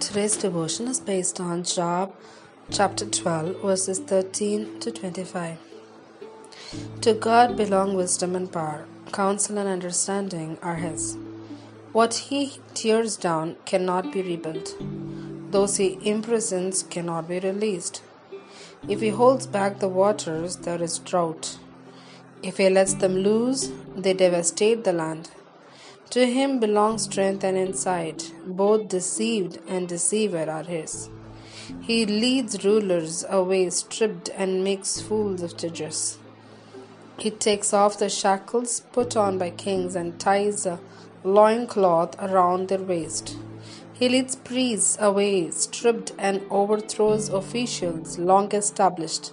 Today's devotion is based on Job chapter 12, verses 13 to 25. To God belong wisdom and power, counsel and understanding are His. What He tears down cannot be rebuilt, those He imprisons cannot be released. If He holds back the waters, there is drought. If He lets them loose, they devastate the land. To him belong strength and insight, both deceived and deceiver are his. He leads rulers away stripped and makes fools of judges. He takes off the shackles put on by kings and ties a loincloth around their waist. He leads priests away stripped and overthrows officials long established.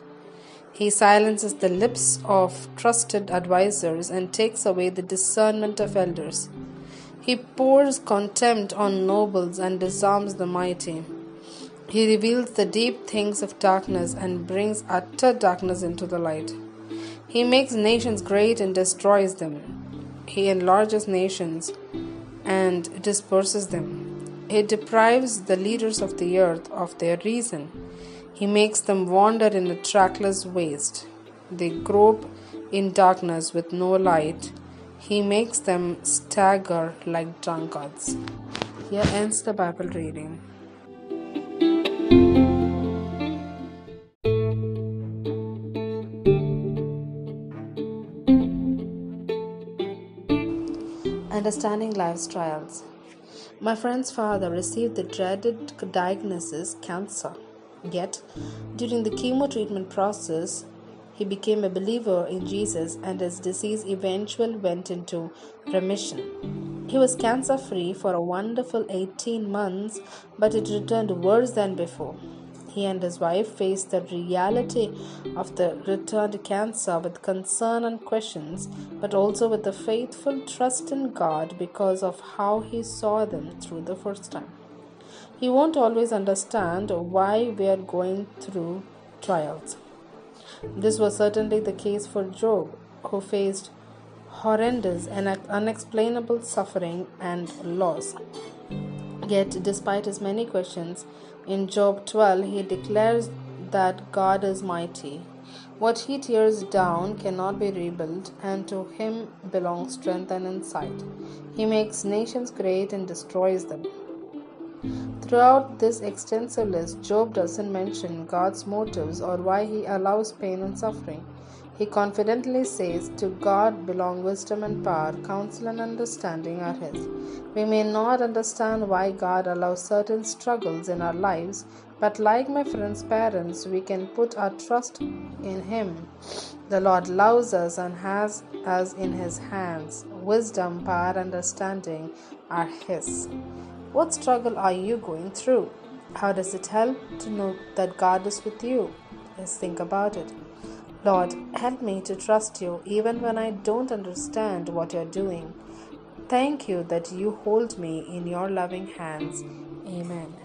He silences the lips of trusted advisers and takes away the discernment of elders. He pours contempt on nobles and disarms the mighty. He reveals the deep things of darkness and brings utter darkness into the light. He makes nations great and destroys them. He enlarges nations and disperses them. He deprives the leaders of the earth of their reason. He makes them wander in a trackless waste. They grope in darkness with no light he makes them stagger like drunkards. Here ends the Bible reading. Understanding life's trials. My friend's father received the dreaded diagnosis cancer. Yet, during the chemo treatment process, he became a believer in Jesus and his disease eventually went into remission. He was cancer free for a wonderful 18 months, but it returned worse than before. He and his wife faced the reality of the returned cancer with concern and questions, but also with a faithful trust in God because of how He saw them through the first time. He won't always understand why we are going through trials. This was certainly the case for Job, who faced horrendous and unexplainable suffering and loss. Yet, despite his many questions, in Job 12 he declares that God is mighty. What he tears down cannot be rebuilt, and to him belongs strength and insight. He makes nations great and destroys them. Throughout this extensive list, Job doesn't mention God's motives or why he allows pain and suffering. He confidently says, To God belong wisdom and power, counsel and understanding are His. We may not understand why God allows certain struggles in our lives, but like my friend's parents, we can put our trust in Him. The Lord loves us and has us in His hands. Wisdom, power, and understanding are His. What struggle are you going through? How does it help to know that God is with you? Let's think about it. Lord, help me to trust you even when I don't understand what you're doing. Thank you that you hold me in your loving hands. Amen.